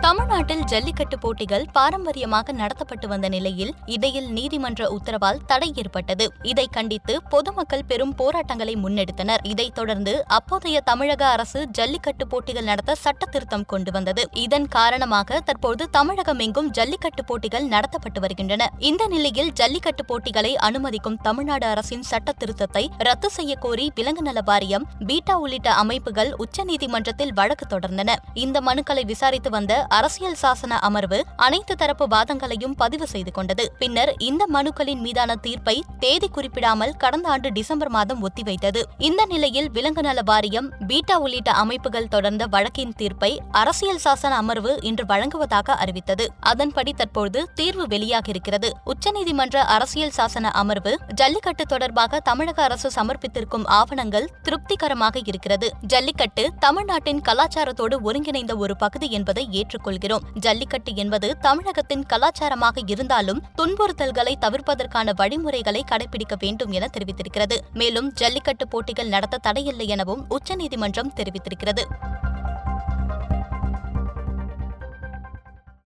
தமிழ்நாட்டில் ஜல்லிக்கட்டு போட்டிகள் பாரம்பரியமாக நடத்தப்பட்டு வந்த நிலையில் இடையில் நீதிமன்ற உத்தரவால் தடை ஏற்பட்டது. இதை கண்டித்து பொதுமக்கள் பெரும் போராட்டங்களை முன்னெடுத்தனர். இதைத் தொடர்ந்து அப்போதைய தமிழக அரசு ஜல்லிக்கட்டு போட்டிகள் நடத்த சட்ட திருத்தம் கொண்டு வந்தது. இதன் காரணமாக தற்போது தமிழகம் எங்கும் ஜல்லிக்கட்டு போட்டிகள் நடத்தப்பட்டு வருகின்றன. இந்த நிலையில் ஜல்லிக்கட்டு போட்டிகளை அனுமதிக்கும் தமிழ்நாடு அரசின் சட்ட திருத்தத்தை ரத்து செய்ய கோரி விலங்கு நல வாரியம் பீட்டா உள்ளிட்ட அமைப்புகள் உச்சநீதிமன்றத்தில் வழக்கு தொடர்ந்தன. இந்த மனுக்களை விசாரித்து வந்த அரசியல் சாசன அமர்வு அனைத்து தரப்பு வாதங்களையும் பதிவு செய்து கொண்டது. பின்னர் இந்த மனுக்களின் மீதான தீர்ப்பை தேதி குறிப்பிடாமல் கடந்த ஆண்டு டிசம்பர் மாதம் ஒத்திவைத்தது. இந்த நிலையில் விலங்கு நல வாரியம் பீட்டா உள்ளிட்ட அமைப்புகள் தொடர்ந்த வழக்கின் தீர்ப்பை அரசியல் சாசன அமர்வு இன்று வழங்குவதாக அறிவித்தது. அதன்படி தற்போது தீர்வு வெளியாகியிருக்கிறது. உச்சநீதிமன்ற அரசியல் சாசன அமர்வு ஜல்லிக்கட்டு தொடர்பாக தமிழக அரசு சமர்ப்பித்திருக்கும் ஆவணங்கள் திருப்திகரமாக இருக்கிறது. ஜல்லிக்கட்டு தமிழ்நாட்டின் கலாச்சாரத்தோடு ஒருங்கிணைந்த ஒரு பகுதி என்பதை ஏற்றுக்கொள்கிறோம் ஜல்லிக்கட்டு என்பது தமிழகத்தின் கலாச்சாரமாக இருந்தாலும் துன்புறுத்தல்களை தவிர்ப்பதற்கான வழிமுறைகளை கடைபிடிக்க வேண்டும் என தெரிவித்திருக்கிறது. மேலும் ஜல்லிக்கட்டு போட்டிகள் நடத்த தடையில்லை எனவும் உச்சநீதிமன்றம் தெரிவித்திருக்கிறது.